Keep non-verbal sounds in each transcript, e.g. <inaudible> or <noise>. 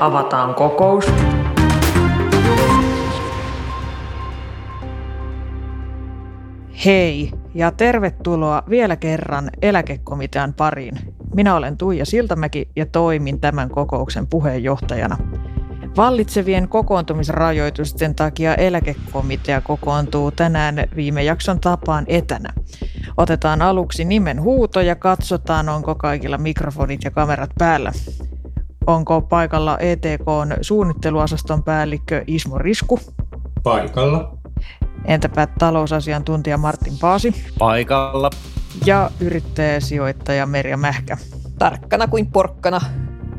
Avataan kokous. Hei ja tervetuloa vielä kerran eläkekomitean pariin. Minä olen Tuija Siltamäki ja toimin tämän kokouksen puheenjohtajana. Vallitsevien kokoontumisrajoitusten takia eläkekomitea kokoontuu tänään viime jakson tapaan etänä. Otetaan aluksi nimen huuto ja katsotaan, onko kaikilla mikrofonit ja kamerat päällä. Onko paikalla ETKn suunnitteluosaston päällikkö Ismo Risku? Paikalla. Entäpä talousasiantuntija Martin Paasi? Paikalla. Ja yrittäjäsijoittaja Merja Mähkä? Tarkkana kuin porkkana.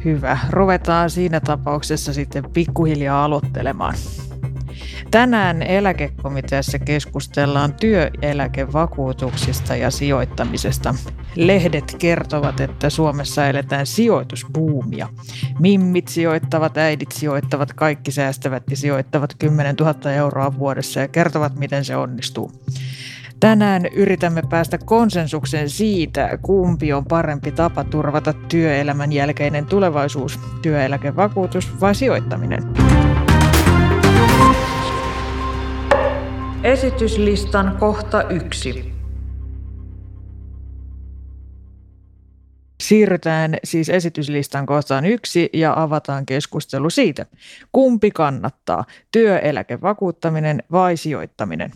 Hyvä. Ruvetaan siinä tapauksessa sitten pikkuhiljaa aloittelemaan. Tänään eläkekomiteassa keskustellaan työeläkevakuutuksista ja sijoittamisesta. Lehdet kertovat, että Suomessa eletään sijoitusbuumia. Mimmit sijoittavat, äidit sijoittavat, kaikki säästävät ja sijoittavat 10 000 euroa vuodessa ja kertovat, miten se onnistuu. Tänään yritämme päästä konsensukseen siitä, kumpi on parempi tapa turvata työelämän jälkeinen tulevaisuus, työeläkevakuutus vai sijoittaminen. Esityslistan kohta yksi. Siirrytään siis esityslistan kohtaan yksi ja avataan keskustelu siitä, kumpi kannattaa, työeläkevakuuttaminen vai sijoittaminen.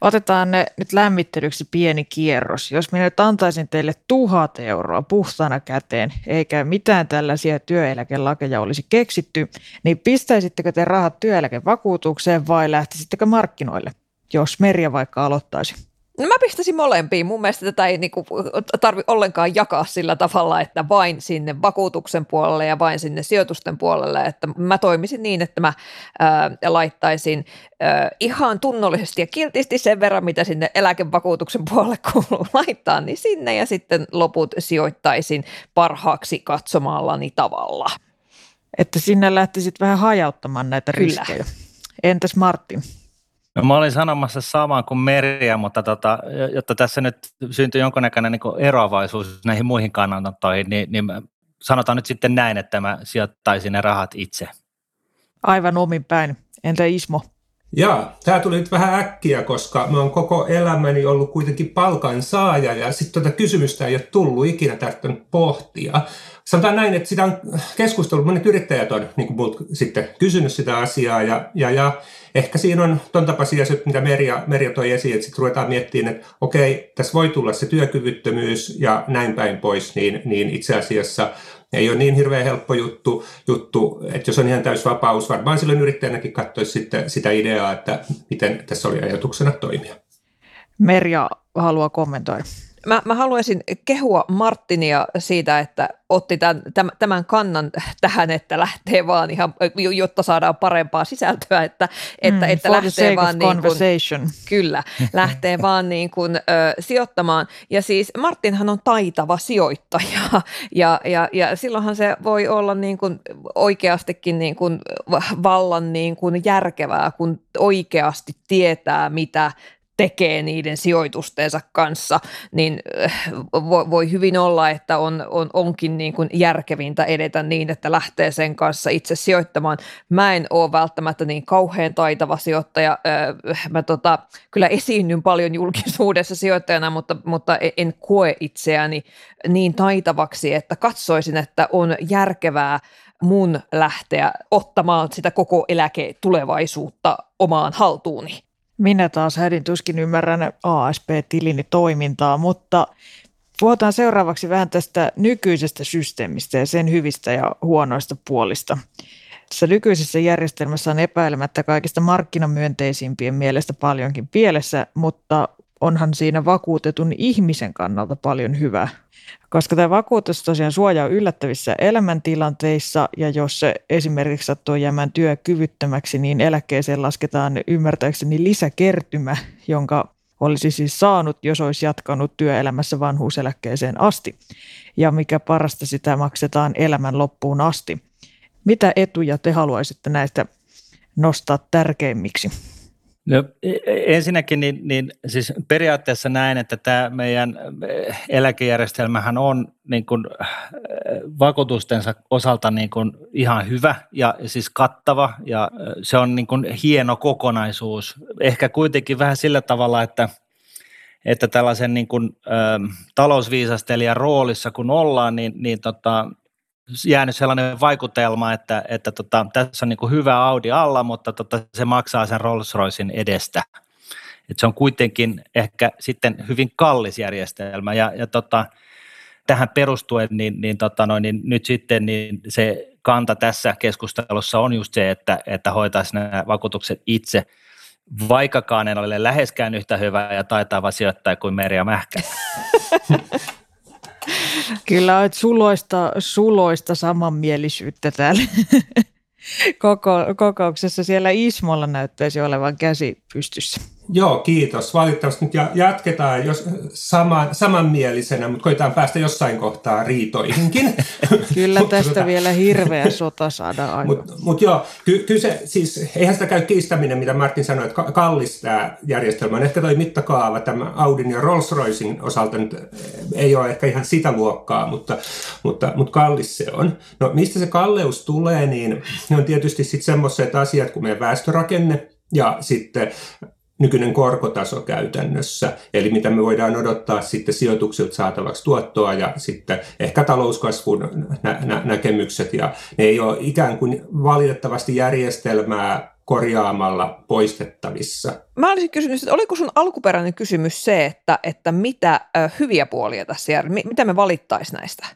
Otetaan ne nyt lämmittelyksi pieni kierros. Jos minä nyt antaisin teille tuhat euroa puhtana käteen, eikä mitään tällaisia työeläkelakeja olisi keksitty, niin pistäisittekö te rahat työeläkevakuutukseen vai lähtisittekö markkinoille? Jos Merja vaikka aloittaisi? No mä pistäisin molempiin. Mun mielestä tätä ei niinku tarvi ollenkaan jakaa sillä tavalla, että vain sinne vakuutuksen puolelle ja vain sinne sijoitusten puolelle. Että mä toimisin niin, että mä ää, laittaisin ää, ihan tunnollisesti ja kiltisti sen verran, mitä sinne eläkevakuutuksen puolelle kuuluu <laughs> laittaa, niin sinne ja sitten loput sijoittaisin parhaaksi katsomallani tavalla. Että sinne lähtisit vähän hajauttamaan näitä Kyllä. riskejä. Entäs Martin? No, mä olin sanomassa samaa kuin Merja, mutta tota, jotta tässä nyt syntyy jonkunnäköinen niin eroavaisuus näihin muihin kannanottoihin, niin, niin sanotaan nyt sitten näin, että mä sijoittaisin ne rahat itse. Aivan omin päin. Entä Ismo? Jaa, tämä tuli nyt vähän äkkiä, koska mä oon koko elämäni ollut kuitenkin palkan saaja ja sitten tuota kysymystä ei ole tullut ikinä tarvittanut pohtia. Sanotaan näin, että sitä on keskustellut, monet yrittäjät on niin kuin muut, sitten kysynyt sitä asiaa ja, ja, ja ehkä siinä on ton tapaisia asioita, mitä Merja, Merja toi esiin, että sitten ruvetaan miettimään, että okei, tässä voi tulla se työkyvyttömyys ja näin päin pois, niin, niin itse asiassa ei ole niin hirveän helppo juttu, juttu, että jos on ihan täys vapaus, varmaan silloin yrittäjänäkin katsoisi sitten sitä ideaa, että miten tässä oli ajatuksena toimia. Merja haluaa kommentoida mä, mä haluaisin kehua Martinia siitä, että otti tämän, tämän kannan tähän, että lähtee vaan ihan, jotta saadaan parempaa sisältöä, että, että, mm, että lähtee vaan niin kuin, kyllä, lähtee <laughs> vaan niin kuin, ö, sijoittamaan. Ja siis Martinhan on taitava sijoittaja <laughs> ja, ja, ja silloinhan se voi olla niin kuin oikeastikin niin kuin vallan niin kuin järkevää, kun oikeasti tietää, mitä tekee niiden sijoitustensa kanssa, niin äh, voi hyvin olla, että on, on, onkin niin kuin järkevintä edetä niin, että lähtee sen kanssa itse sijoittamaan. Mä en ole välttämättä niin kauhean taitava sijoittaja. Äh, mä tota, kyllä esiinnyn paljon julkisuudessa sijoittajana, mutta, mutta en koe itseäni niin taitavaksi, että katsoisin, että on järkevää mun lähteä ottamaan sitä koko eläketulevaisuutta omaan haltuuni. Minä taas hädin tuskin ymmärrän ASP-tilini toimintaa, mutta puhutaan seuraavaksi vähän tästä nykyisestä systeemistä ja sen hyvistä ja huonoista puolista. Tässä nykyisessä järjestelmässä on epäilemättä kaikista markkinamyönteisimpien mielestä paljonkin pielessä, mutta onhan siinä vakuutetun ihmisen kannalta paljon hyvää. Koska tämä vakuutus tosiaan suojaa yllättävissä elämäntilanteissa ja jos se esimerkiksi sattuu jäämään työkyvyttömäksi, niin eläkkeeseen lasketaan ymmärtääkseni lisäkertymä, jonka olisi siis saanut, jos olisi jatkanut työelämässä vanhuuseläkkeeseen asti. Ja mikä parasta, sitä maksetaan elämän loppuun asti. Mitä etuja te haluaisitte näistä nostaa tärkeimmiksi? No, e, e, ensinnäkin niin, niin siis periaatteessa näin, että tämä meidän eläkejärjestelmähän on niin kuin, vakuutustensa osalta niin kuin ihan hyvä ja siis kattava ja se on niin kuin hieno kokonaisuus. Ehkä kuitenkin vähän sillä tavalla, että, että tällaisen niin kuin, ä, talousviisastelijan roolissa kun ollaan, niin, niin tota, jäänyt sellainen vaikutelma, että, että tota, tässä on niin hyvä Audi alla, mutta tota, se maksaa sen Rolls-Roycein edestä. Et se on kuitenkin ehkä sitten hyvin kallis järjestelmä ja, ja tota, tähän perustuen, niin, niin, tota noin, niin nyt sitten niin se kanta tässä keskustelussa on just se, että, että hoitaisi nämä vakuutukset itse, vaikkakaan en ole läheskään yhtä hyvä ja taitava sijoittaja kuin Merja Mähkä. <laughs> Kyllä olet suloista, suloista samanmielisyyttä täällä <laughs> koko, kokouksessa. Siellä Ismolla näyttäisi olevan käsi pystyssä. Joo, kiitos. Valitettavasti nyt jatketaan jos saman, samanmielisenä, mutta koitetaan päästä jossain kohtaa riitoihinkin. <laughs> Kyllä tästä tota, vielä hirveä sota saada aivan. <laughs> Mutta mut joo, ky, ky se, siis, eihän sitä käy kiistäminen, mitä Martin sanoi, että kallis tämä järjestelmä on. Ehkä toi mittakaaava tämä Audin ja Rolls-Roycein osalta nyt ei ole ehkä ihan sitä luokkaa, mutta, mutta, mutta kallis se on. No mistä se kalleus tulee, niin ne on tietysti sitten semmoiset asiat kuin meidän väestörakenne, ja sitten nykyinen korkotaso käytännössä, eli mitä me voidaan odottaa sitten sijoituksilta saatavaksi tuottoa ja sitten ehkä talouskasvun nä- nä- näkemykset, ja ne ei ole ikään kuin valitettavasti järjestelmää korjaamalla poistettavissa. Mä olisin kysynyt, että oliko sun alkuperäinen kysymys se, että, että mitä hyviä puolia tässä, mitä me valittaisi näistä?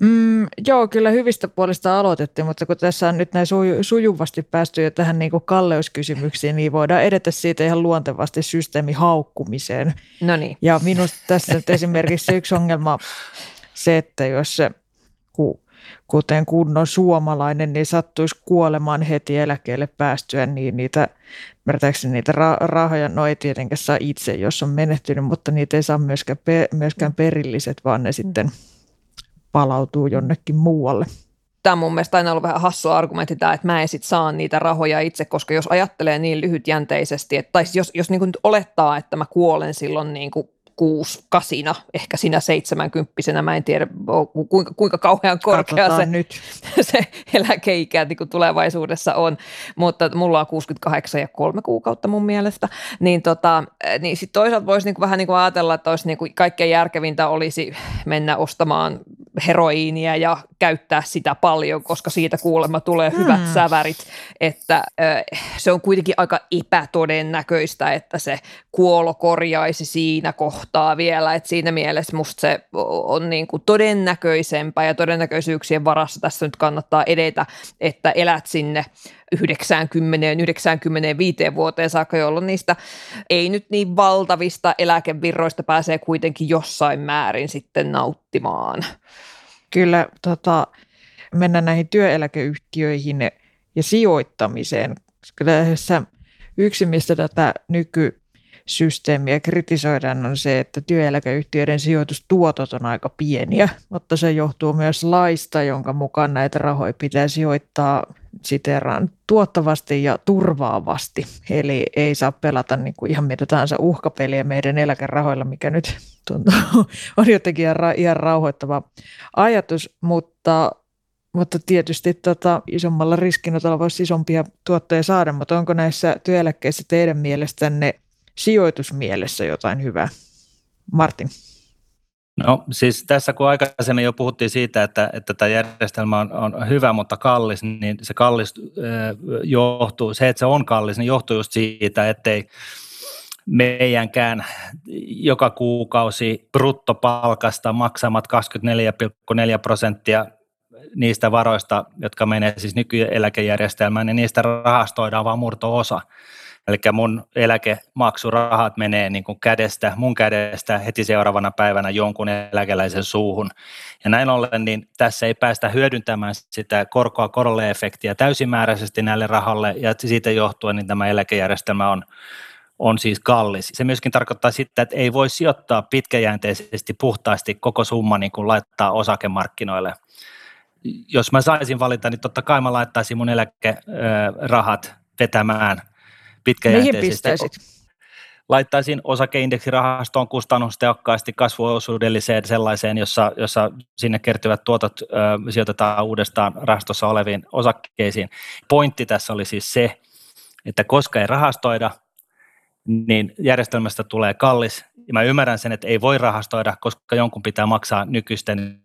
Mm, joo, kyllä hyvistä puolista aloitettiin, mutta kun tässä on nyt näin sujuvasti päästy jo tähän niin kuin kalleuskysymyksiin, niin voidaan edetä siitä ihan luontevasti systeemi haukkumiseen. No niin. Ja minusta tässä nyt esimerkiksi yksi ongelma se, että jos se, kuten kunnon suomalainen, niin sattuisi kuolemaan heti eläkkeelle päästyä, niin niitä, ymmärtääkseni niitä rahoja, no ei tietenkään saa itse, jos on menehtynyt, mutta niitä ei saa myöskään, myöskään perilliset, vaan ne sitten – palautuu jonnekin muualle. Tämä on mun mielestä aina ollut vähän hassu argumentti tämä, että mä en sit saa niitä rahoja itse, koska jos ajattelee niin lyhytjänteisesti, että, tai jos, jos niin olettaa, että mä kuolen silloin niin kuin kuusi kasina, ehkä sinä seitsemänkymppisenä, mä en tiedä kuinka, kuinka kauhean korkea se, nyt. <laughs> se eläkeikä niin kuin tulevaisuudessa on, mutta mulla on 68 ja kolme kuukautta mun mielestä, niin, tota, niin sitten toisaalta voisi niin kuin vähän niin kuin ajatella, että olisi niin kuin kaikkein järkevintä olisi mennä ostamaan heroiinia ja käyttää sitä paljon, koska siitä kuulemma tulee hyvät hmm. sävärit, että se on kuitenkin aika epätodennäköistä, että se kuolo korjaisi siinä kohtaa vielä, että siinä mielessä musta se on niin kuin todennäköisempää ja todennäköisyyksien varassa tässä nyt kannattaa edetä, että elät sinne 90-95 vuoteen saakka, jolloin niistä ei nyt niin valtavista eläkevirroista pääsee kuitenkin jossain määrin sitten nauttimaan. Kyllä tota, mennään näihin työeläkeyhtiöihin ja sijoittamiseen. Kyllä yksi, mistä tätä nyky systeemiä kritisoidaan on se, että työeläkeyhtiöiden sijoitustuotot on aika pieniä, mutta se johtuu myös laista, jonka mukaan näitä rahoja pitää sijoittaa siteraan tuottavasti ja turvaavasti. Eli ei saa pelata niin kuin ihan mitä tahansa uhkapeliä meidän eläkerahoilla, mikä nyt <laughs> tuntuu, on jotenkin ihan rauhoittava ajatus, mutta mutta tietysti tota, isommalla riskinotolla voisi isompia tuottoja saada, mutta onko näissä työeläkkeissä teidän mielestänne sijoitusmielessä jotain hyvää? Martin. No siis tässä kun aikaisemmin jo puhuttiin siitä, että, että tämä järjestelmä on, on hyvä, mutta kallis, niin se kallis johtuu, se että se on kallis, niin johtuu just siitä, ettei meidänkään joka kuukausi bruttopalkasta maksamat 24,4 prosenttia niistä varoista, jotka menee siis nykyeläkejärjestelmään, niin niistä rahastoidaan vain murto-osa. Eli mun eläkemaksurahat menee niin kuin kädestä, mun kädestä heti seuraavana päivänä jonkun eläkeläisen suuhun. Ja näin ollen, niin tässä ei päästä hyödyntämään sitä korkoa korolle efektiä täysimääräisesti näille rahalle, ja siitä johtuen niin tämä eläkejärjestelmä on, on siis kallis. Se myöskin tarkoittaa sitä, että ei voi sijoittaa pitkäjänteisesti puhtaasti koko summa niin kuin laittaa osakemarkkinoille. Jos mä saisin valita, niin totta kai mä laittaisin mun eläkerahat vetämään pitkäjänteisesti. Laittaisin osakeindeksirahastoon kustannustehokkaasti kasvuosuudelliseen sellaiseen, jossa, jossa sinne kertyvät tuotot ö, sijoitetaan uudestaan rahastossa oleviin osakkeisiin. Pointti tässä oli siis se, että koska ei rahastoida, niin järjestelmästä tulee kallis. Ja mä ymmärrän sen, että ei voi rahastoida, koska jonkun pitää maksaa nykyisten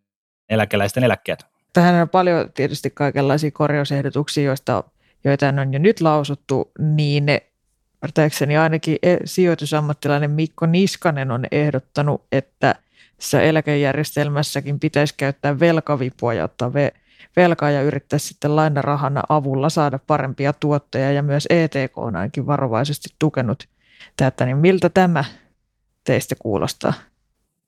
eläkeläisten eläkkeet. Tähän on paljon tietysti kaikenlaisia korjausehdotuksia, joista, joita on jo nyt lausuttu, niin ne ymmärtääkseni ainakin e- sijoitusammattilainen Mikko Niskanen on ehdottanut, että tässä eläkejärjestelmässäkin pitäisi käyttää velkavipua ja ottaa velkaa ja yrittää sitten lainarahana avulla saada parempia tuottoja ja myös ETK on ainakin varovaisesti tukenut tätä, niin miltä tämä teistä kuulostaa?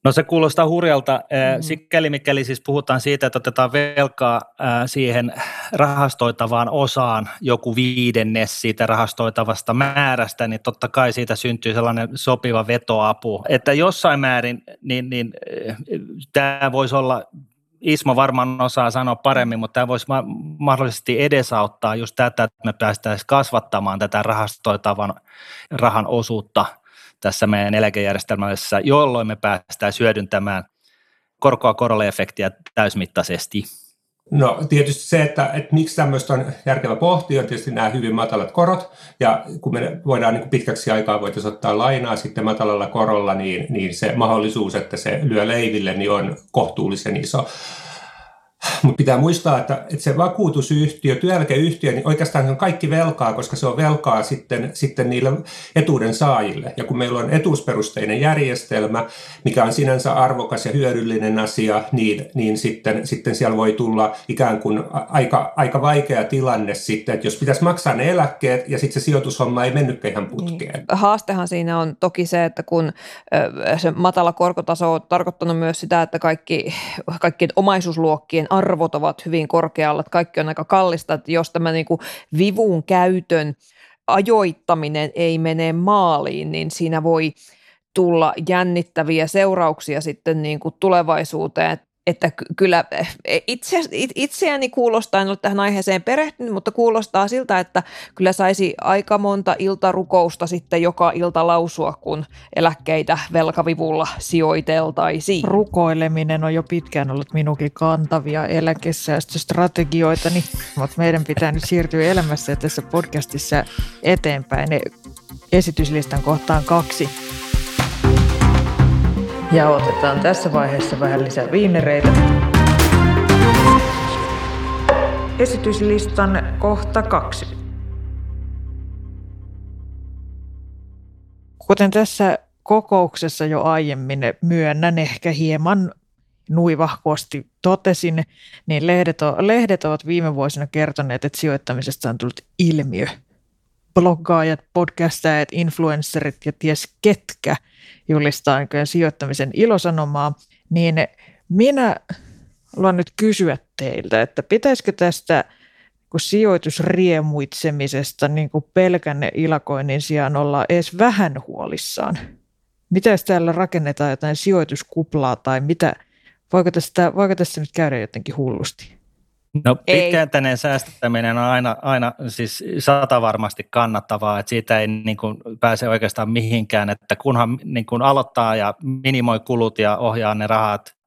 No se kuulostaa hurjalta. Mm. Sikäli mikäli siis puhutaan siitä, että otetaan velkaa siihen rahastoitavaan osaan joku viidennes siitä rahastoitavasta määrästä, niin totta kai siitä syntyy sellainen sopiva vetoapu. Että jossain määrin, niin, niin tämä voisi olla Ismo varmaan osaa sanoa paremmin, mutta tämä voisi mahdollisesti edesauttaa just tätä, että me päästäisiin kasvattamaan tätä rahastoitavan rahan osuutta – tässä meidän eläkejärjestelmässä, jolloin me päästään hyödyntämään korkoa korolle efektiä täysmittaisesti. No tietysti se, että, että miksi tämmöistä on järkevä pohtia, on tietysti nämä hyvin matalat korot, ja kun me voidaan niin pitkäksi aikaa voitaisiin ottaa lainaa sitten matalalla korolla, niin, niin se mahdollisuus, että se lyö leiville, niin on kohtuullisen iso. Mutta pitää muistaa, että, että se vakuutusyhtiö, työeläkeyhtiö, niin oikeastaan se on kaikki velkaa, koska se on velkaa sitten, sitten niille etuuden saajille. Ja kun meillä on etuusperusteinen järjestelmä, mikä on sinänsä arvokas ja hyödyllinen asia, niin, niin sitten, sitten siellä voi tulla ikään kuin aika, aika vaikea tilanne sitten, että jos pitäisi maksaa ne eläkkeet ja sitten se sijoitushomma ei mennytkään ihan putkeen. Niin. Haastehan siinä on toki se, että kun se matala korkotaso on tarkoittanut myös sitä, että kaikki, kaikkien omaisuusluokkien arvot ovat hyvin korkealla, että kaikki on aika kallista, että jos tämä niin kuin vivun käytön ajoittaminen ei mene maaliin, niin siinä voi tulla jännittäviä seurauksia sitten niin kuin tulevaisuuteen että kyllä eh, itse, itseäni kuulostaa, en ole tähän aiheeseen perehtynyt, mutta kuulostaa siltä, että kyllä saisi aika monta iltarukousta sitten joka ilta lausua, kun eläkkeitä velkavivulla sijoiteltaisiin. Rukoileminen on jo pitkään ollut minunkin kantavia eläkesäästöstrategioita, mutta meidän pitää nyt siirtyä elämässä ja tässä podcastissa eteenpäin esityslistan kohtaan kaksi. Ja otetaan tässä vaiheessa vähän lisää viinereitä. Esityslistan kohta kaksi. Kuten tässä kokouksessa jo aiemmin myönnän ehkä hieman nuivahkosti totesin, niin lehdet, on, lehdet ovat viime vuosina kertoneet, että sijoittamisesta on tullut ilmiö. Bloggaajat, podcastajat, influencerit ja ties ketkä – julistaa sijoittamisen ilosanomaa, niin minä haluan nyt kysyä teiltä, että pitäisikö tästä kun sijoitusriemuitsemisesta niin kuin pelkän ilakoinnin sijaan olla edes vähän huolissaan? Mitä jos täällä rakennetaan jotain sijoituskuplaa tai mitä? Voiko tästä, voiko tästä nyt käydä jotenkin hullusti? No pitkäjänteinen säästäminen on aina, aina siis sata varmasti kannattavaa, että siitä ei niin kuin pääse oikeastaan mihinkään, että kunhan niin kuin aloittaa ja minimoi kulut ja ohjaa ne rahat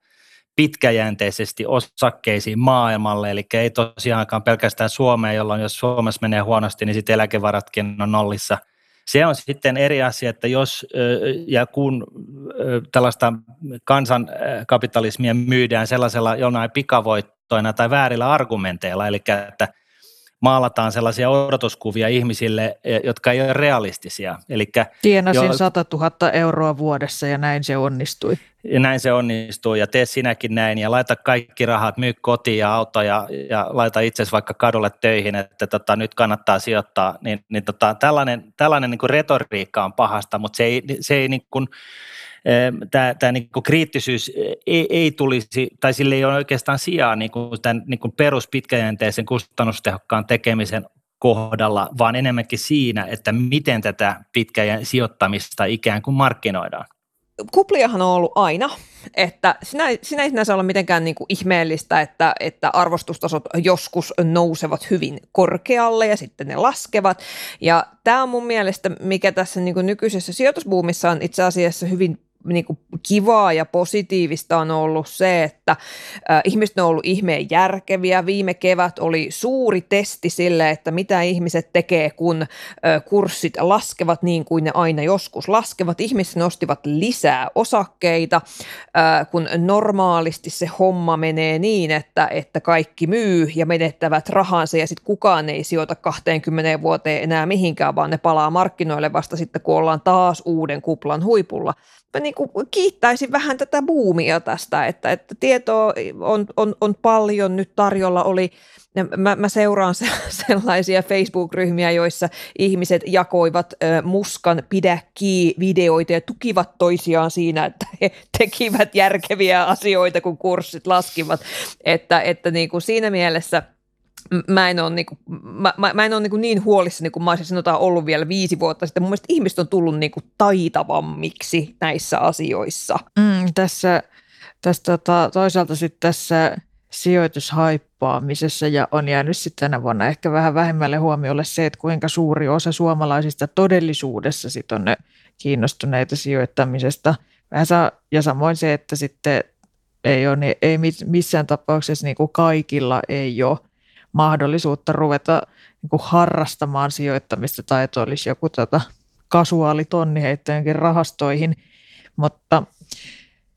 pitkäjänteisesti osakkeisiin maailmalle, eli ei tosiaankaan pelkästään Suomeen, jolloin jos Suomessa menee huonosti, niin sitten eläkevaratkin on nollissa. Se on sitten eri asia, että jos ja kun tällaista kansankapitalismia myydään sellaisella jonain pikavoit faktoina tai väärillä argumenteilla, eli että maalataan sellaisia odotuskuvia ihmisille, e, jotka ei ole realistisia. Elikkä Tienasin jo, 100 000 euroa vuodessa ja näin se onnistui. Ja näin se onnistuu ja tee sinäkin näin ja laita kaikki rahat, myy koti ja auto ja, ja laita itsesi vaikka kadulle töihin, että tota, nyt kannattaa sijoittaa. Niin, niin tota, tällainen tällainen niin kuin retoriikka on pahasta, mutta se ei, se ei niin kuin, tämä, tämä niin kuin kriittisyys ei, ei tulisi, tai sille ei ole oikeastaan sijaa niin kuin tämän niin kuin peruspitkäjänteisen kustannustehokkaan tekemisen kohdalla, vaan enemmänkin siinä, että miten tätä pitkäjän sijoittamista ikään kuin markkinoidaan. kupliahan on ollut aina, että sinä, sinä ei sinänsä ole mitenkään niin kuin ihmeellistä, että, että arvostustasot joskus nousevat hyvin korkealle ja sitten ne laskevat. Ja tämä on mun mielestä, mikä tässä niin kuin nykyisessä sijoitusbuumissa on itse asiassa hyvin niin kuin kivaa ja positiivista on ollut se, että ihmiset on ollut ihmeen järkeviä. Viime kevät oli suuri testi sille, että mitä ihmiset tekee, kun kurssit laskevat niin kuin ne aina joskus laskevat. Ihmiset nostivat lisää osakkeita, kun normaalisti se homma menee niin, että, että kaikki myy ja menettävät rahansa ja sitten kukaan ei sijoita 20 vuoteen enää mihinkään, vaan ne palaa markkinoille vasta sitten, kun ollaan taas uuden kuplan huipulla mä niin kuin kiittäisin vähän tätä buumia tästä, että, että tietoa on, on, on paljon nyt tarjolla. Oli, mä, mä seuraan se, <laughs> sellaisia Facebook-ryhmiä, joissa ihmiset jakoivat ö, muskan pidä videoita ja tukivat toisiaan siinä, että he <laughs> tekivät järkeviä asioita, kun kurssit laskivat. Että, että niin kuin siinä mielessä – mä en ole, niin, mä, mä, mä en ole niin, niin huolissani kuin mä olisin sanotaan ollut vielä viisi vuotta sitten. Mun mielestä ihmiset on tullut niin kuin taitavammiksi näissä asioissa. Mm, tässä, tässä tota, toisaalta sitten tässä sijoitushaippaamisessa ja on jäänyt sitten tänä vuonna ehkä vähän vähemmälle huomiolle se, että kuinka suuri osa suomalaisista todellisuudessa sitten on ne kiinnostuneita sijoittamisesta. Ja samoin se, että sitten ei, ole, ei missään tapauksessa niin kuin kaikilla ei ole mahdollisuutta ruveta niin kuin harrastamaan sijoittamista tai että olisi joku tota, kasuaalitonni heittäjänkin rahastoihin, mutta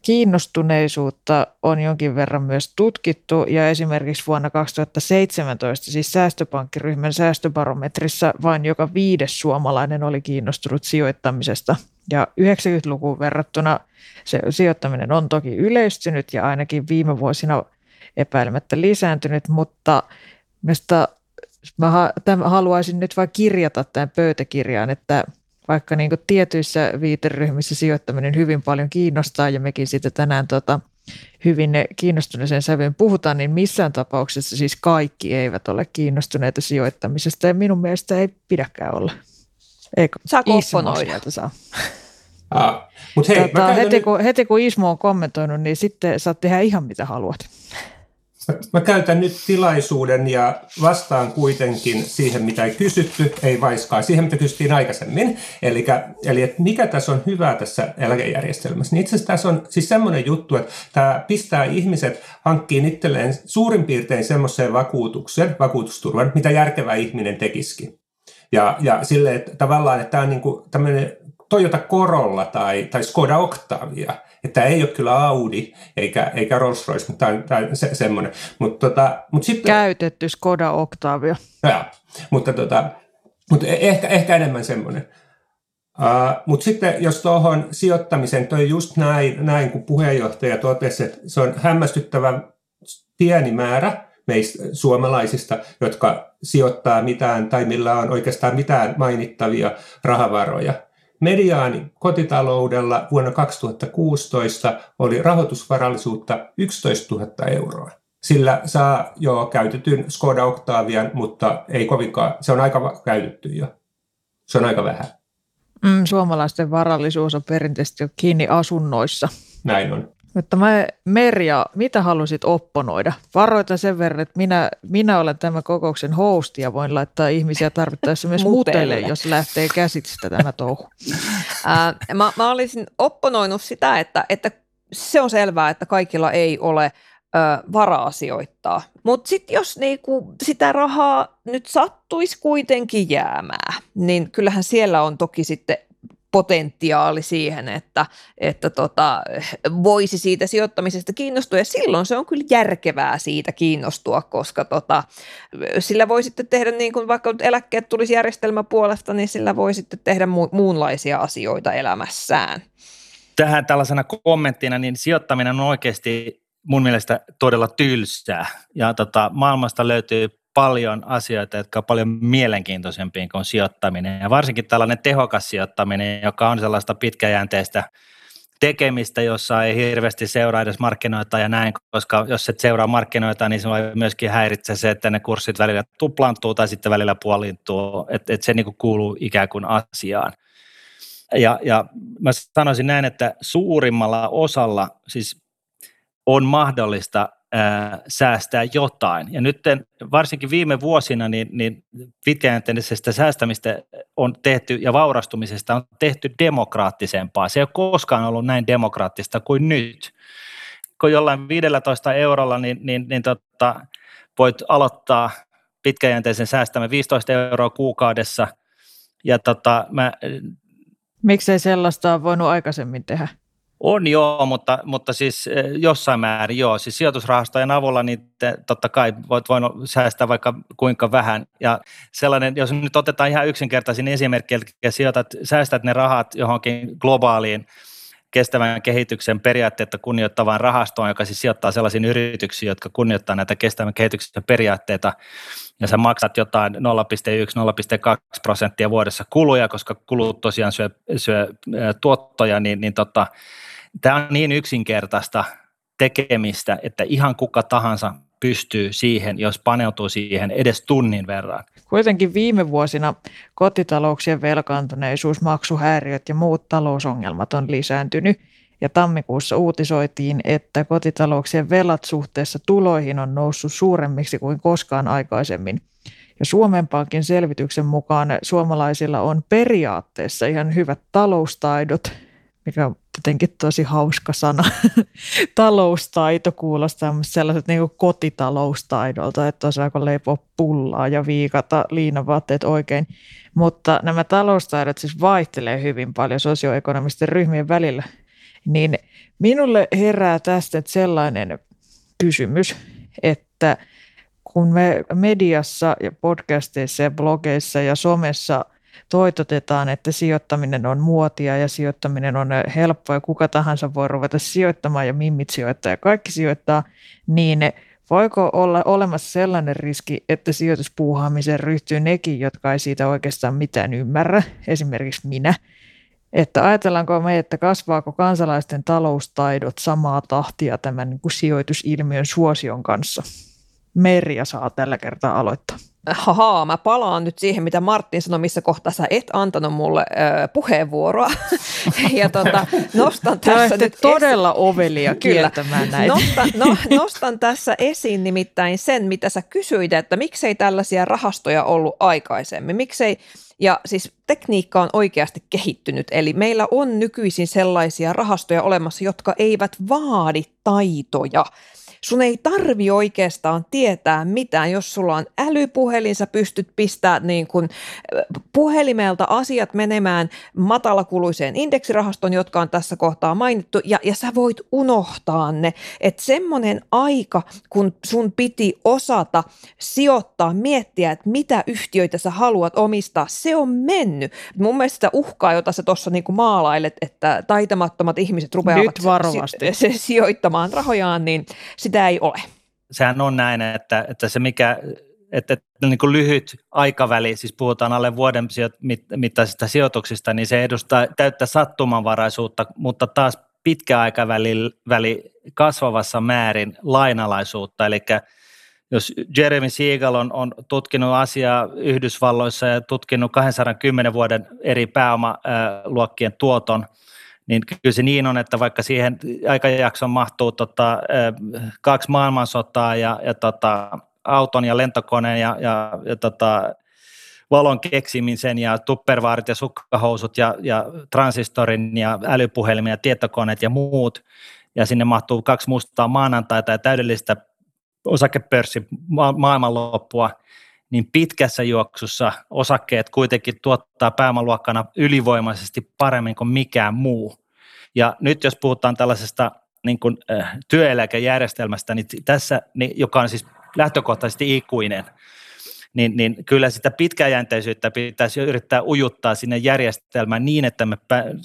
kiinnostuneisuutta on jonkin verran myös tutkittu ja esimerkiksi vuonna 2017 siis säästöpankkiryhmän säästöbarometrissa vain joka viides suomalainen oli kiinnostunut sijoittamisesta. Ja 90-lukuun verrattuna se sijoittaminen on toki yleistynyt ja ainakin viime vuosina epäilemättä lisääntynyt, mutta Mistä mä haluaisin nyt vain kirjata tämän pöytäkirjaan, että vaikka niin tietyissä viiteryhmissä sijoittaminen hyvin paljon kiinnostaa ja mekin siitä tänään tota, hyvin kiinnostuneeseen sävyyn puhutaan, niin missään tapauksessa siis kaikki eivät ole kiinnostuneita sijoittamisesta ja minun mielestä ei pidäkään olla. Eikö? Saako opponoida? Saa. Ah, mut hei, tota, heti, kun, heti kun Ismo on kommentoinut, niin sitten saat tehdä ihan mitä haluat. Mä käytän nyt tilaisuuden ja vastaan kuitenkin siihen, mitä ei kysytty, ei vaiskaa, siihen, mitä kysyttiin aikaisemmin. Eli, eli että mikä tässä on hyvää tässä eläkejärjestelmässä. Niin itse asiassa tässä on siis semmoinen juttu, että tämä pistää ihmiset hankkiin itselleen suurin piirtein semmoiseen vakuutuksen, vakuutusturvan, mitä järkevä ihminen tekisikin. Ja, ja sille, että tavallaan, että tämä on niin kuin tämmöinen Toyota Corolla tai, tai Skoda Octavia, että ei ole kyllä Audi eikä, eikä Rolls Royce, mutta tämä on, tämä on se, semmoinen. Mutta, tota, mutta sitten, Käytetty Skoda Octavia. Ja, mutta, tota, mutta e- ehkä, ehkä enemmän semmoinen. Uh, mutta sitten jos tuohon sijoittamisen toi just näin, näin, kun puheenjohtaja totesi, että se on hämmästyttävän pieni määrä meistä suomalaisista, jotka sijoittaa mitään tai millä on oikeastaan mitään mainittavia rahavaroja – Mediaani kotitaloudella vuonna 2016 oli rahoitusvarallisuutta 11 000 euroa. Sillä saa jo käytetyn Skoda Octavian, mutta ei kovinkaan, se on aika käytetty jo. Se on aika vähän. Mm, suomalaisten varallisuus on perinteisesti jo kiinni asunnoissa. Näin on. Mutta mä, Merja, mitä halusit opponoida? Varoitan sen verran, että minä, minä olen tämän kokouksen host ja voin laittaa ihmisiä tarvittaessa myös mutelle, jos lähtee käsistä tämä touhu. <laughs> Äh, mä, mä olisin opponoinut sitä, että, että se on selvää, että kaikilla ei ole ö, varaa sijoittaa. Mutta sitten jos niinku sitä rahaa nyt sattuisi kuitenkin jäämään, niin kyllähän siellä on toki sitten potentiaali siihen, että, että tota, voisi siitä sijoittamisesta kiinnostua ja silloin se on kyllä järkevää siitä kiinnostua, koska tota, sillä voi sitten tehdä niin kuin vaikka eläkkeet tulisi järjestelmäpuolesta, niin sillä voi sitten tehdä mu- muunlaisia asioita elämässään. Tähän tällaisena kommenttina, niin sijoittaminen on oikeasti mun mielestä todella tylsää ja tota, maailmasta löytyy paljon asioita, jotka on paljon mielenkiintoisempia kuin sijoittaminen. Ja varsinkin tällainen tehokas sijoittaminen, joka on sellaista pitkäjänteistä tekemistä, jossa ei hirveästi seuraa edes markkinoita ja näin, koska jos et seuraa markkinoita, niin se voi myöskin häiritse se, että ne kurssit välillä tuplantuu tai sitten välillä puolintuu, että et se niin kuin kuuluu ikään kuin asiaan. Ja, ja mä sanoisin näin, että suurimmalla osalla siis on mahdollista ää, säästää jotain. Ja nyt varsinkin viime vuosina niin, niin pitkäjänteisestä säästämistä on tehty ja vaurastumisesta on tehty demokraattisempaa. Se ei ole koskaan ollut näin demokraattista kuin nyt. Kun jollain 15 eurolla niin, niin, niin tota, voit aloittaa pitkäjänteisen säästämään 15 euroa kuukaudessa. Ja tota, mä, Miksei sellaista ole voinut aikaisemmin tehdä? On joo, mutta, mutta siis eh, jossain määrin joo. Siis sijoitusrahastojen avulla niin te, totta kai voit voinut säästää vaikka kuinka vähän. Ja sellainen, jos nyt otetaan ihan yksinkertaisin esimerkki, eli sijoitat, säästät ne rahat johonkin globaaliin kestävän kehityksen periaatteetta kunnioittavaan rahastoon, joka siis sijoittaa sellaisiin yrityksiin, jotka kunnioittaa näitä kestävän kehityksen periaatteita, ja sä maksat jotain 0,1-0,2 prosenttia vuodessa kuluja, koska kulut tosiaan syö, syö tuottoja, niin, niin tota, tämä on niin yksinkertaista tekemistä, että ihan kuka tahansa pystyy siihen, jos paneutuu siihen edes tunnin verran. Kuitenkin viime vuosina kotitalouksien velkaantuneisuus, maksuhäiriöt ja muut talousongelmat on lisääntynyt. Ja tammikuussa uutisoitiin, että kotitalouksien velat suhteessa tuloihin on noussut suuremmiksi kuin koskaan aikaisemmin. Ja Suomen Pankin selvityksen mukaan suomalaisilla on periaatteessa ihan hyvät taloustaidot, mikä on jotenkin tosi hauska sana. <laughs> Taloustaito kuulostaa sellaiset niin kotitaloustaidolta, että osaako leipoa pullaa ja viikata liinavaatteet oikein. Mutta nämä taloustaidot siis vaihtelee hyvin paljon sosioekonomisten ryhmien välillä. Niin minulle herää tästä sellainen kysymys, että kun me mediassa ja podcasteissa ja blogeissa ja somessa toitotetaan, että sijoittaminen on muotia ja sijoittaminen on helppoa ja kuka tahansa voi ruveta sijoittamaan ja mimmit sijoittaa ja kaikki sijoittaa, niin voiko olla olemassa sellainen riski, että sijoituspuuhaamiseen ryhtyy nekin, jotka ei siitä oikeastaan mitään ymmärrä, esimerkiksi minä, että ajatellaanko me, että kasvaako kansalaisten taloustaidot samaa tahtia tämän niin kuin sijoitusilmiön suosion kanssa? Merja saa tällä kertaa aloittaa haha, mä palaan nyt siihen, mitä Martin sanoi, missä kohtaa sä et antanut mulle ö, puheenvuoroa. <laughs> ja tota, nostan tässä nyt todella esi- ovelia kieltämään näitä. Nostan, no, nostan tässä esiin nimittäin sen, mitä sä kysyit, että miksei tällaisia rahastoja ollut aikaisemmin. Miksei, ja siis tekniikka on oikeasti kehittynyt, eli meillä on nykyisin sellaisia rahastoja olemassa, jotka eivät vaadi taitoja – sun ei tarvi oikeastaan tietää mitään, jos sulla on älypuhelin, sä pystyt pistämään niin kuin puhelimelta asiat menemään matalakuluiseen indeksirahastoon, jotka on tässä kohtaa mainittu, ja, ja sä voit unohtaa ne. Että semmoinen aika, kun sun piti osata sijoittaa, miettiä, että mitä yhtiöitä sä haluat omistaa, se on mennyt. Mun mielestä sitä uhkaa, jota sä tuossa niin maalailet, että taitamattomat ihmiset rupeavat Nyt si- sijoittamaan rahojaan, niin sitä ei ole. Sehän on näin, että, että se mikä, että, että niin kuin lyhyt aikaväli, siis puhutaan alle vuoden mittaisista sijoituksista, niin se edustaa täyttä sattumanvaraisuutta, mutta taas pitkä aikaväli väli kasvavassa määrin lainalaisuutta, eli jos Jeremy Siegel on, on tutkinut asiaa Yhdysvalloissa ja tutkinut 210 vuoden eri pääomaluokkien tuoton – niin kyllä se niin on, että vaikka siihen aikajakson mahtuu tota, kaksi maailmansotaa ja, ja tota, auton ja lentokoneen ja, ja, ja tota, valon keksimisen ja tuppervaarit ja sukkahousut ja, ja transistorin ja älypuhelimet ja tietokoneet ja muut, ja sinne mahtuu kaksi mustaa maanantaita ja täydellistä osakepörssi ma- maailmanloppua, niin pitkässä juoksussa osakkeet kuitenkin tuottaa pääomaluokkana ylivoimaisesti paremmin kuin mikään muu. Ja nyt jos puhutaan tällaisesta niin kuin, äh, työeläkejärjestelmästä, niin tässä, niin, joka on siis lähtökohtaisesti ikuinen, niin, niin kyllä sitä pitkäjänteisyyttä pitäisi yrittää ujuttaa sinne järjestelmään niin, että me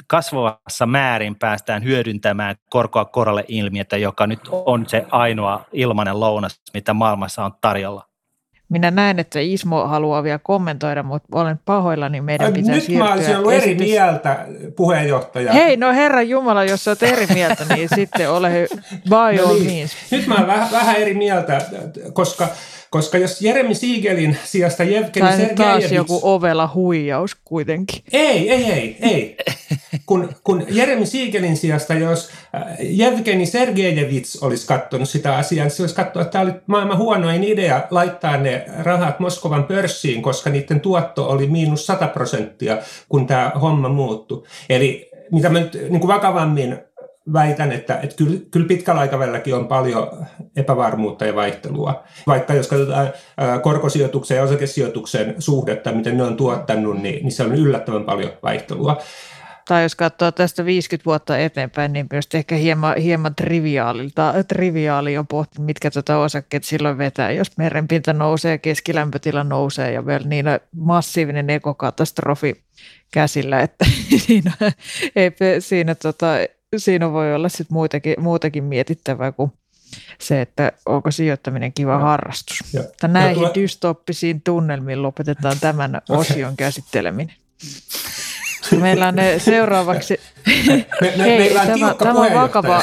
kasvavassa määrin päästään hyödyntämään korkoa korolle ilmiötä, joka nyt on se ainoa ilmainen lounas, mitä maailmassa on tarjolla. Minä näen, että Ismo haluaa vielä kommentoida, mutta olen pahoillani, meidän pitää Nyt siirtyä. mä olisin ollut eri mieltä, puheenjohtaja. Hei, no herra Jumala, jos olet eri mieltä, niin sitten ole <laughs> by no all niin. means. Nyt mä olen vähän, vähän eri mieltä, koska, koska jos Jeremy Siegelin sijasta Jevgeni Tai taas Sergejevits... joku ovela huijaus kuitenkin. Ei, ei, ei, ei. Kun, kun Jeremy Siegelin sijasta, jos äh, Jevgeni Sergejevits olisi katsonut sitä asiaa, niin se olisi katsonut, että tämä oli maailman huonoin idea laittaa ne rahat Moskovan pörssiin, koska niiden tuotto oli miinus 100 prosenttia, kun tämä homma muuttui. Eli mitä mä nyt niin kuin vakavammin väitän, että, että kyllä, kyllä pitkällä aikavälilläkin on paljon epävarmuutta ja vaihtelua. Vaikka jos katsotaan korkosijoituksen ja osakesijoituksen suhdetta, miten ne on tuottanut, niin, niin se on yllättävän paljon vaihtelua. Tai jos katsoo tästä 50 vuotta eteenpäin, niin myös ehkä hieman, hieman triviaalilta, triviaali on pohti, mitkä tuota osakkeet silloin vetää, jos merenpinta nousee, keskilämpötila nousee ja vielä niin massiivinen ekokatastrofi käsillä, että <laughs> siinä, ei, siinä, tota, siinä voi olla sit muutakin, muutakin mietittävää kuin se, että onko sijoittaminen kiva ja. harrastus. Ja. Näihin tuo... dystoppisiin tunnelmiin lopetetaan tämän okay. osion käsitteleminen. Meillä on ne seuraavaksi... Me, me, Hei, meillä on tämä, tämä, on vakava,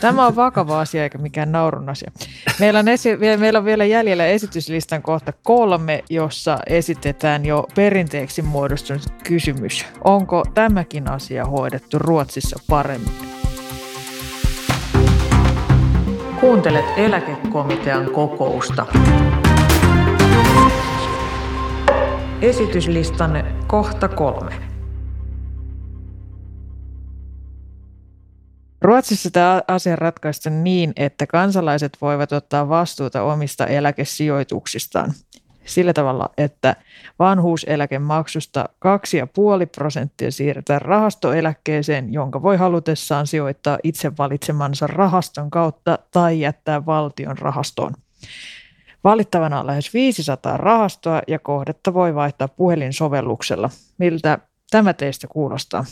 tämä on vakava asia eikä mikään naurun asia. Meillä on, esi, meillä on vielä jäljellä esityslistan kohta kolme, jossa esitetään jo perinteeksi muodostunut kysymys. Onko tämäkin asia hoidettu Ruotsissa paremmin? Kuuntelet eläkekomitean kokousta. Esityslistan kohta kolme. Ruotsissa tämä asia ratkaista niin, että kansalaiset voivat ottaa vastuuta omista eläkesijoituksistaan sillä tavalla, että vanhuuseläkemaksusta 2,5 prosenttia siirretään rahastoeläkkeeseen, jonka voi halutessaan sijoittaa itse valitsemansa rahaston kautta tai jättää valtion rahastoon. Valittavana on lähes 500 rahastoa ja kohdetta voi vaihtaa puhelinsovelluksella. Miltä tämä teistä kuulostaa?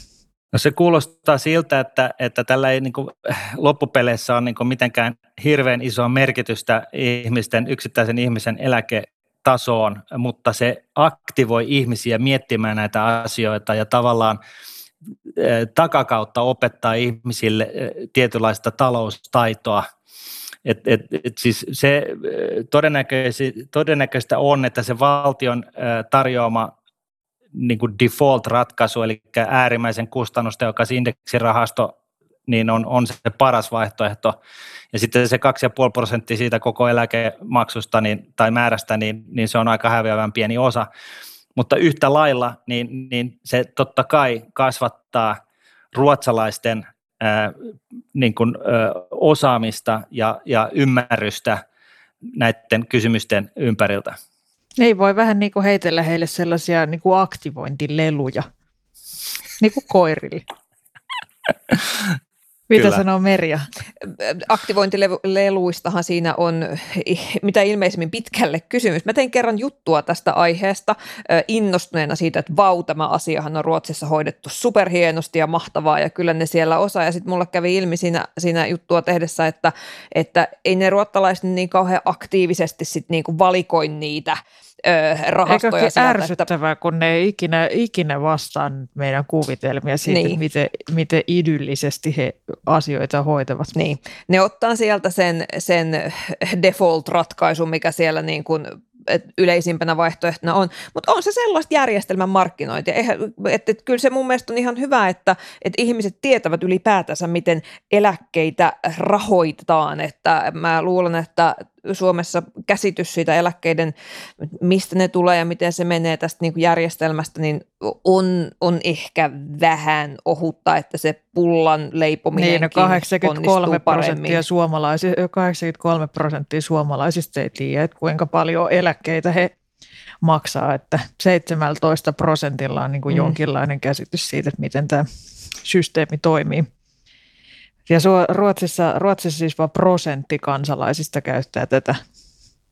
No se kuulostaa siltä, että, että tällä ei niin kuin, loppupeleissä ole niin kuin mitenkään hirveän isoa merkitystä ihmisten, yksittäisen ihmisen eläketasoon, mutta se aktivoi ihmisiä miettimään näitä asioita ja tavallaan takakautta opettaa ihmisille tietynlaista taloustaitoa. Et, et, et siis se todennäköistä on, että se valtion tarjoama niin kuin default-ratkaisu, eli äärimmäisen kustannustehokas indeksirahasto, niin on, on se paras vaihtoehto. Ja sitten se 2,5 prosenttia siitä koko eläkemaksusta niin, tai määrästä, niin, niin se on aika häviävän pieni osa. Mutta yhtä lailla, niin, niin se totta kai kasvattaa ruotsalaisten ää, niin kuin, ää, osaamista ja, ja ymmärrystä näiden kysymysten ympäriltä. Ei voi vähän niin kuin heitellä heille sellaisia niin kuin aktivointileluja, niin kuin koirille. Mitä Kyllä. sanoo Merja? Aktivointileluistahan siinä on mitä ilmeisemmin pitkälle kysymys. Mä tein kerran juttua tästä aiheesta innostuneena siitä, että vau, tämä asiahan on Ruotsissa hoidettu superhienosti ja mahtavaa ja kyllä ne siellä osaa. Ja sitten mulle kävi ilmi siinä, siinä juttua tehdessä, että, että ei ne ruottalaiset niin kauhean aktiivisesti sit niinku valikoi niitä rahastoja. Eikö ärsyttävää, että... kun ne ei ikinä, ikinä vastaa meidän kuvitelmia siitä, niin. miten, miten idyllisesti he asioita hoitavat. Niin, ne ottaa sieltä sen, sen default-ratkaisun, mikä siellä niin kuin yleisimpänä vaihtoehtona on, mutta on se sellaista järjestelmän markkinointia. Että, että kyllä se mun mielestä on ihan hyvä, että, että ihmiset tietävät ylipäätänsä, miten eläkkeitä rahoitetaan, että mä luulen, että Suomessa käsitys siitä eläkkeiden, mistä ne tulee ja miten se menee tästä niin kuin järjestelmästä, niin on, on ehkä vähän ohutta, että se pullan leipominen niin, no 83 prosenttia, suomalaisi, 83 prosenttia suomalaisista ei tiedä, että kuinka paljon eläkkeitä he maksaa, että 17 prosentilla on niin kuin mm. jonkinlainen käsitys siitä, että miten tämä systeemi toimii. Ja Ruotsissa, Ruotsissa siis vain prosentti kansalaisista käyttää tätä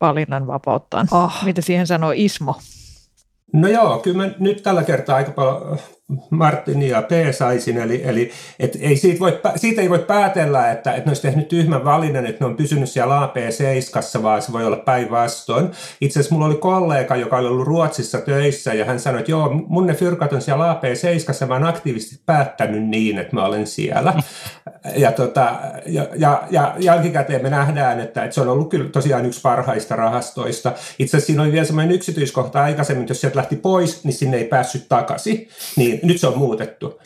valinnanvapauttaan. Oh. Mitä siihen sanoo Ismo? No joo, kyllä me nyt tällä kertaa aika paljon Martin ja P. saisin, eli, eli et ei siitä, voi, siitä ei voi päätellä, että, että ne olisi tehnyt tyhmän valinnan, että ne on pysynyt siellä AP7, vaan se voi olla päinvastoin. Itse asiassa mulla oli kollega, joka oli ollut Ruotsissa töissä, ja hän sanoi, että joo, mun ne fyrkat on siellä AP7, mä oon aktiivisesti päättänyt niin, että mä olen siellä. Ja, tota, ja, ja, ja jälkikäteen me nähdään, että, että se on ollut kyllä tosiaan yksi parhaista rahastoista. Itse asiassa siinä oli vielä sellainen yksityiskohta aikaisemmin, että jos sieltä lähti pois, niin sinne ei päässyt takaisin. Niin nyt se on muutettu.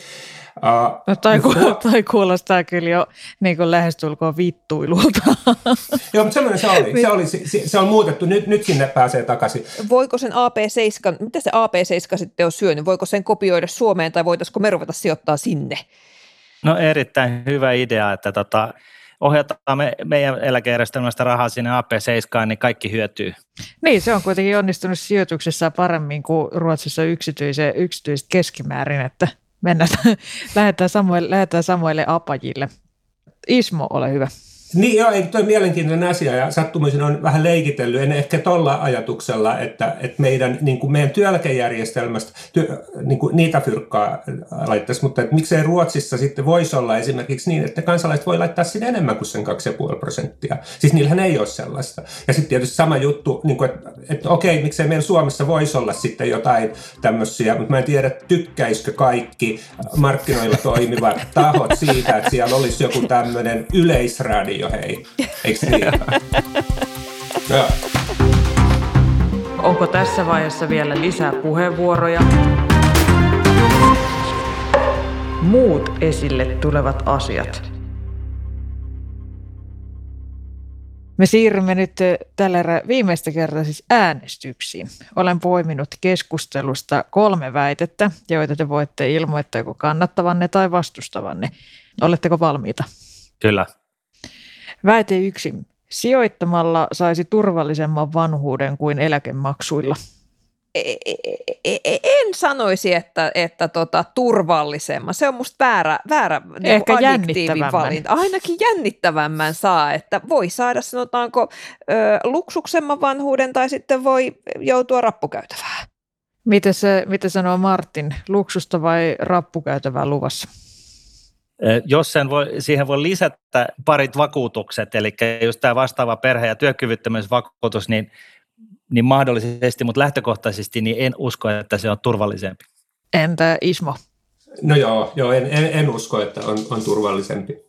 Uh, no, tai, ku, tai kuulostaa kyllä jo niin kuin lähestulkoon vittuilulta. <laughs> Joo, mutta semmoinen se oli. Se, oli, se, se on muutettu. Nyt, nyt sinne pääsee takaisin. Voiko sen AP7, mitä se AP7 sitten on syönyt? Voiko sen kopioida Suomeen tai voitaisiko me ruveta sijoittaa sinne? No erittäin hyvä idea, että tota, ohjataan me, meidän eläkejärjestelmästä rahaa sinne AP7, niin kaikki hyötyy. Niin, se on kuitenkin onnistunut sijoituksessa paremmin kuin Ruotsissa yksityiset keskimäärin, että mennään, <laughs> lähdetään, samoille, lähdetään samoille apajille. Ismo, ole hyvä. Niin joo, ei toi mielenkiintoinen asia ja sattumaisin on vähän leikitellyt, en ehkä tuolla ajatuksella, että, että meidän, niin kuin meidän työeläkejärjestelmästä työ, niin kuin niitä fyrkkaa laittaisi, mutta että miksei Ruotsissa sitten voisi olla esimerkiksi niin, että kansalaiset voi laittaa sinne enemmän kuin sen 2,5 prosenttia. Siis niillähän ei ole sellaista. Ja sitten tietysti sama juttu, niin kuin, että, että okei, miksei meillä Suomessa voisi olla sitten jotain tämmöisiä, mutta mä en tiedä, tykkäisikö kaikki markkinoilla toimivat tahot siitä, että siellä olisi joku tämmöinen yleisradio, jo hei. Eikö niin? Onko tässä vaiheessa vielä lisää puheenvuoroja? Muut esille tulevat asiat. Me siirrymme nyt tällä erää viimeistä kertaa siis äänestyksiin. Olen poiminut keskustelusta kolme väitettä, joita te voitte ilmoittaa joko kannattavanne tai vastustavanne. Oletteko valmiita? Kyllä. Väite yksi. Sijoittamalla saisi turvallisemman vanhuuden kuin eläkemaksuilla. E, e, e, en sanoisi, että, että tota, turvallisemman. Se on musta väärä, väärä niin Ehkä jännittävämmän. valinta. Ainakin jännittävämmän saa, että voi saada sanotaanko ö, luksuksemman vanhuuden tai sitten voi joutua rappukäytävään. Miten, se, miten sanoo Martin, luksusta vai rappukäytävää luvassa? Jos sen voi, siihen voi lisätä parit vakuutukset, eli just tämä vastaava perhe- ja työkyvyttömyysvakuutus, niin, niin mahdollisesti, mutta lähtökohtaisesti niin en usko, että se on turvallisempi. Entä Ismo? No joo, joo en, en, en usko, että on, on turvallisempi.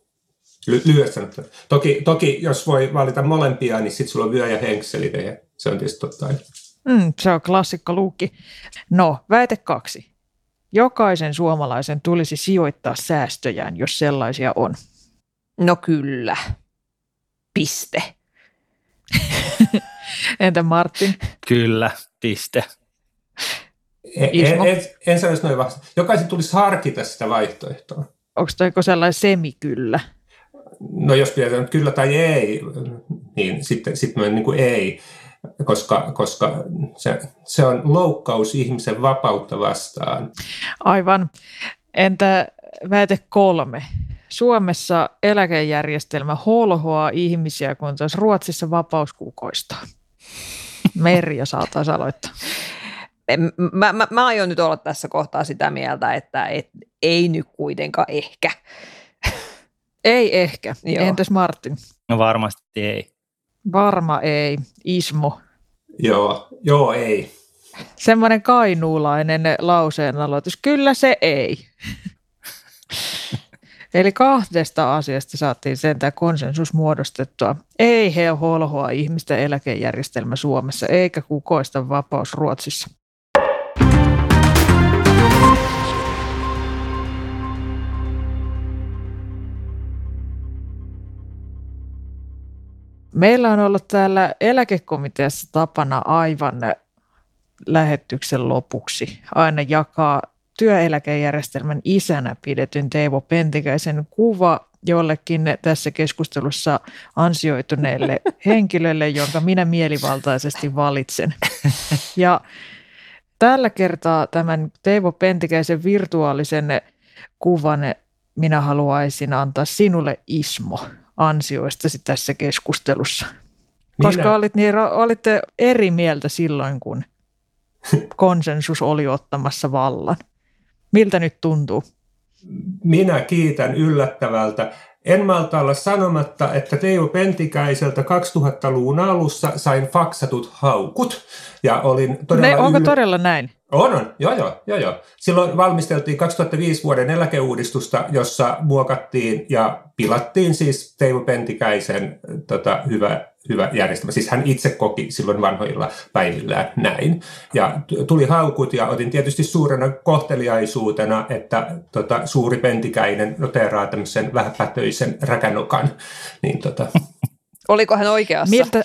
Ly- lyhyesti Toki, toki jos voi valita molempia, niin sitten sulla on vyö ja henkseli. Se on tietysti totta. Mm, se on klassikko luukki. No, väite kaksi. Jokaisen suomalaisen tulisi sijoittaa säästöjään, jos sellaisia on. No kyllä. Piste. <laughs> Entä Martin? Kyllä, piste. En, en, en, en sanoisi noin vasta. Jokaisen tulisi harkita sitä vaihtoehtoa. Onko toi sellainen semikyllä? No jos pidetään kyllä tai ei, niin sitten, sitten mä niin kuin ei koska, koska se, se on loukkaus ihmisen vapautta vastaan. Aivan. Entä väite kolme? Suomessa eläkejärjestelmä holhoaa ihmisiä, kun taas Ruotsissa vapaus kukoistaa. Merja <laughs> saa taas aloittaa. Mä, mä, mä aion nyt olla tässä kohtaa sitä mieltä, että et, ei nyt kuitenkaan ehkä. Ei ehkä. Joo. Entäs Martin? No varmasti ei. Varma ei. Ismo. Joo, joo ei. Semmoinen kainuulainen lauseen aloitus. Kyllä se ei. Eli kahdesta asiasta saatiin sentään konsensus muodostettua. Ei he holhoa ihmisten eläkejärjestelmä Suomessa, eikä kukoista vapaus Ruotsissa. Meillä on ollut täällä eläkekomiteassa tapana aivan lähetyksen lopuksi aina jakaa työeläkejärjestelmän isänä pidetyn Teivo Pentikäisen kuva jollekin tässä keskustelussa ansioituneelle <laughs> henkilölle, jonka minä mielivaltaisesti valitsen. Ja tällä kertaa tämän Teivo Pentikäisen virtuaalisen kuvan minä haluaisin antaa sinulle Ismo ansioistasi tässä keskustelussa. Koska Minä. olit niin, olitte eri mieltä silloin, kun <laughs> konsensus oli ottamassa vallan. Miltä nyt tuntuu? Minä kiitän yllättävältä. En malta olla sanomatta, että Teivo Pentikäiseltä 2000-luvun alussa sain faksatut haukut. Ja olin todella ne, onko yl... todella näin? On, on. Joo, joo, joo, joo. Silloin valmisteltiin 2005 vuoden eläkeuudistusta, jossa muokattiin ja pilattiin siis Teivo Pentikäisen tota, hyvä, hyvä järjestelmä. Siis hän itse koki silloin vanhoilla päivillään näin. Ja tuli haukut ja otin tietysti suurena kohteliaisuutena, että tota, suuri Pentikäinen noteraa tämmöisen vähäpätöisen räkänokan. Niin, tota... <laughs> Oliko hän oikeassa? Miltä,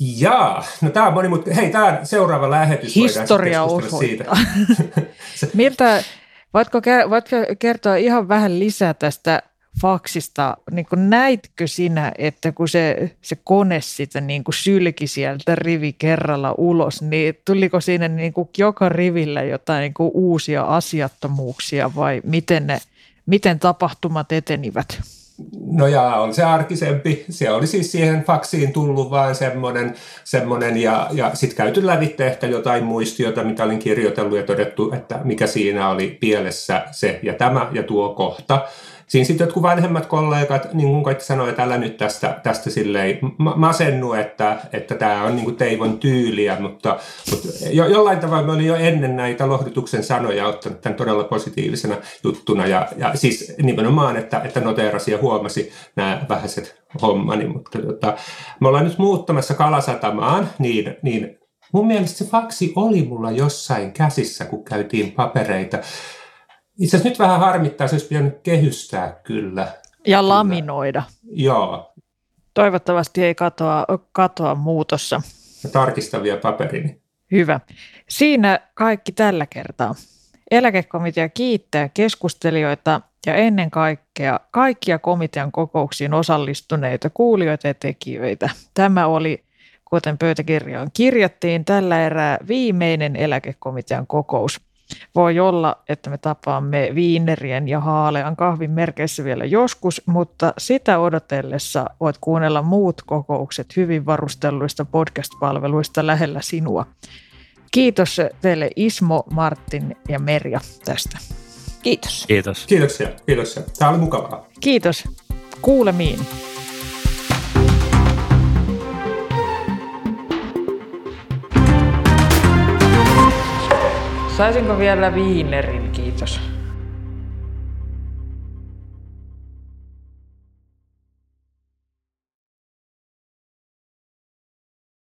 Jaa, no tämä on monimutkainen. Hei, tämä seuraava lähetys. Historia osoittaa. <laughs> Miltä, voitko, voitko kertoa ihan vähän lisää tästä faksista, niin kuin näitkö sinä, että kun se, se kone sitä niin kuin sylki sieltä rivi kerralla ulos, niin tuliko siinä niin kuin joka rivillä jotain niin kuin uusia asiattomuuksia vai miten, ne, miten tapahtumat etenivät? No ja on se arkisempi. Se oli siis siihen faksiin tullut vain semmoinen, semmoinen ja, ja sitten käyty lävitte ehkä jotain muistiota, mitä olin kirjoitellut ja todettu, että mikä siinä oli pielessä se ja tämä ja tuo kohta siinä sitten jotkut vanhemmat kollegat, niin kuin kaikki sanoi, että älä nyt tästä, tästä silleen masennu, että, että tämä on niin kuin Teivon tyyliä, mutta, mutta jo, jollain tavalla mä olin jo ennen näitä lohdutuksen sanoja ottanut tämän todella positiivisena juttuna ja, ja siis nimenomaan, että, että noteerasi ja huomasi nämä vähäiset hommani, mutta tota, me ollaan nyt muuttamassa Kalasatamaan, niin, niin mun mielestä se faksi oli mulla jossain käsissä, kun käytiin papereita. Itse asiassa nyt vähän harmittaa, se olisi pitänyt kehystää kyllä. Ja kyllä. laminoida. Joo. Toivottavasti ei katoa, katoa muutossa. Tarkistan vielä paperini. Hyvä. Siinä kaikki tällä kertaa. Eläkekomitea kiittää keskustelijoita ja ennen kaikkea kaikkia komitean kokouksiin osallistuneita kuulijoita ja tekijöitä. Tämä oli, kuten pöytäkirjaan kirjattiin, tällä erää viimeinen eläkekomitean kokous. Voi olla, että me tapaamme viinerien ja haalean kahvin merkeissä vielä joskus, mutta sitä odotellessa voit kuunnella muut kokoukset hyvin varustelluista podcast-palveluista lähellä sinua. Kiitos teille Ismo, Martin ja Merja tästä. Kiitos. Kiitos. Kiitoksia. Kiitoksia. Tämä oli mukavaa. Kiitos. Kuulemiin. Saisinko vielä viinerin, kiitos.